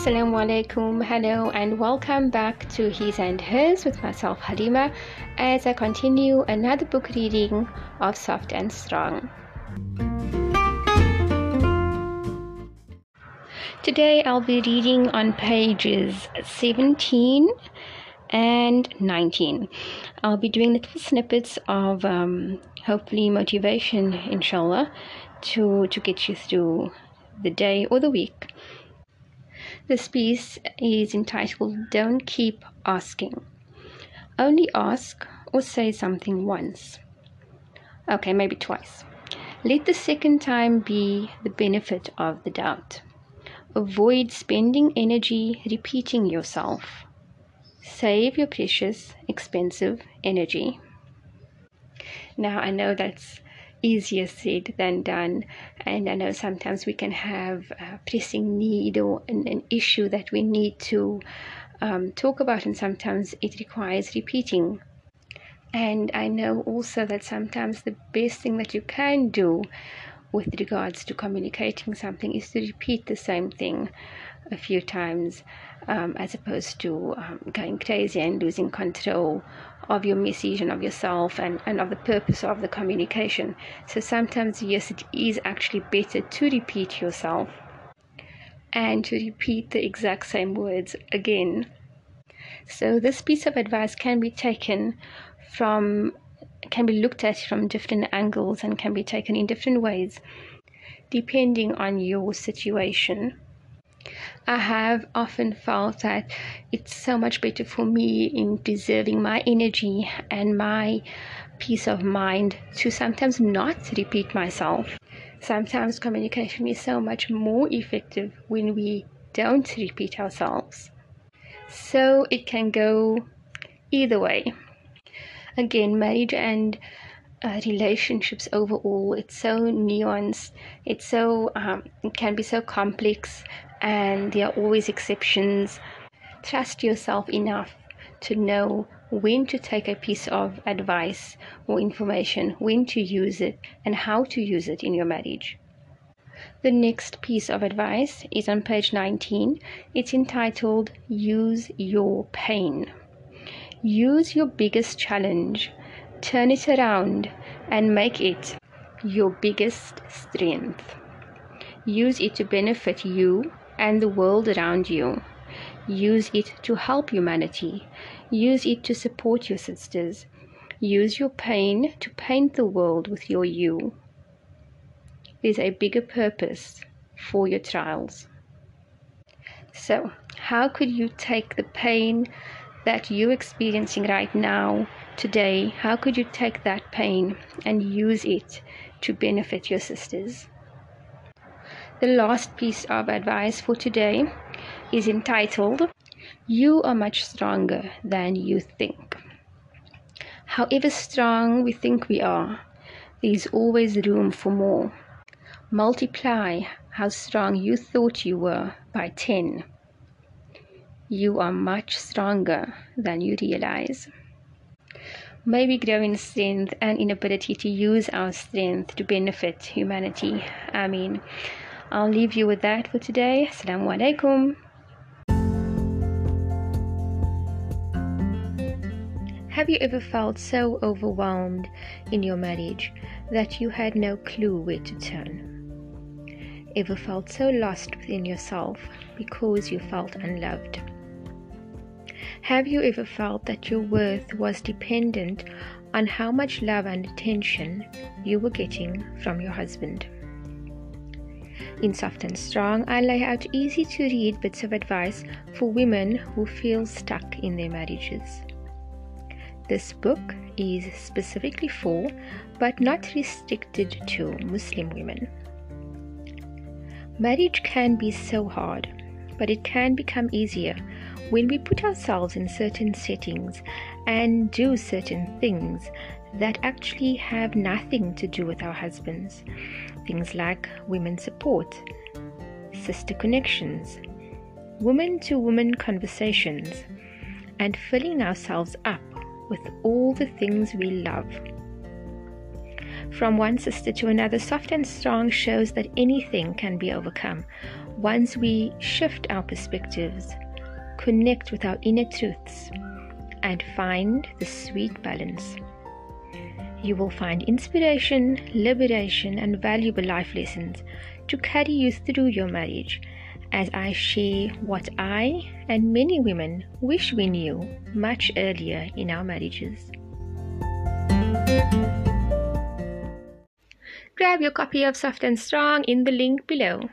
Assalamu alaikum, hello, and welcome back to His and Hers with myself Halima as I continue another book reading of Soft and Strong. Today I'll be reading on pages 17 and 19. I'll be doing little snippets of um, hopefully motivation, inshallah, to, to get you through the day or the week. This piece is entitled Don't Keep Asking. Only ask or say something once. Okay, maybe twice. Let the second time be the benefit of the doubt. Avoid spending energy repeating yourself. Save your precious, expensive energy. Now, I know that's easier said than done. And I know sometimes we can have a pressing need or an, an issue that we need to um, talk about, and sometimes it requires repeating. And I know also that sometimes the best thing that you can do with regards to communicating something is to repeat the same thing a few times um, as opposed to um, going crazy and losing control of your message and of yourself and, and of the purpose of the communication. So sometimes, yes, it is actually better to repeat yourself and to repeat the exact same words again. So this piece of advice can be taken from can be looked at from different angles and can be taken in different ways depending on your situation. I have often felt that it's so much better for me in preserving my energy and my peace of mind to sometimes not repeat myself. Sometimes communication is so much more effective when we don't repeat ourselves. So it can go either way. Again, marriage and uh, relationships overall it's so nuanced it's so um, it can be so complex and there are always exceptions. Trust yourself enough to know when to take a piece of advice or information, when to use it, and how to use it in your marriage. The next piece of advice is on page 19. It's entitled Use Your Pain. Use your biggest challenge, turn it around, and make it your biggest strength. Use it to benefit you and the world around you. Use it to help humanity. Use it to support your sisters. Use your pain to paint the world with your you. There's a bigger purpose for your trials. So, how could you take the pain that you're experiencing right now, today? How could you take that pain and use it to benefit your sisters? The last piece of advice for today is entitled You Are Much Stronger Than You Think. However strong we think we are, there is always room for more. Multiply how strong you thought you were by 10. You are much stronger than you realize. May we grow in strength and in ability to use our strength to benefit humanity. I mean, I'll leave you with that for today. Assalamu alaikum. Have you ever felt so overwhelmed in your marriage that you had no clue where to turn? Ever felt so lost within yourself because you felt unloved? Have you ever felt that your worth was dependent on how much love and attention you were getting from your husband? In Soft and Strong, I lay out easy to read bits of advice for women who feel stuck in their marriages. This book is specifically for, but not restricted to, Muslim women. Marriage can be so hard, but it can become easier when we put ourselves in certain settings and do certain things that actually have nothing to do with our husbands things like women support, sister connections, woman to woman conversations, and filling ourselves up with all the things we love. From one sister to another, soft and strong shows that anything can be overcome once we shift our perspectives, connect with our inner truths, and find the sweet balance. You will find inspiration, liberation, and valuable life lessons to carry you through your marriage as I share what I and many women wish we knew much earlier in our marriages. Grab your copy of Soft and Strong in the link below.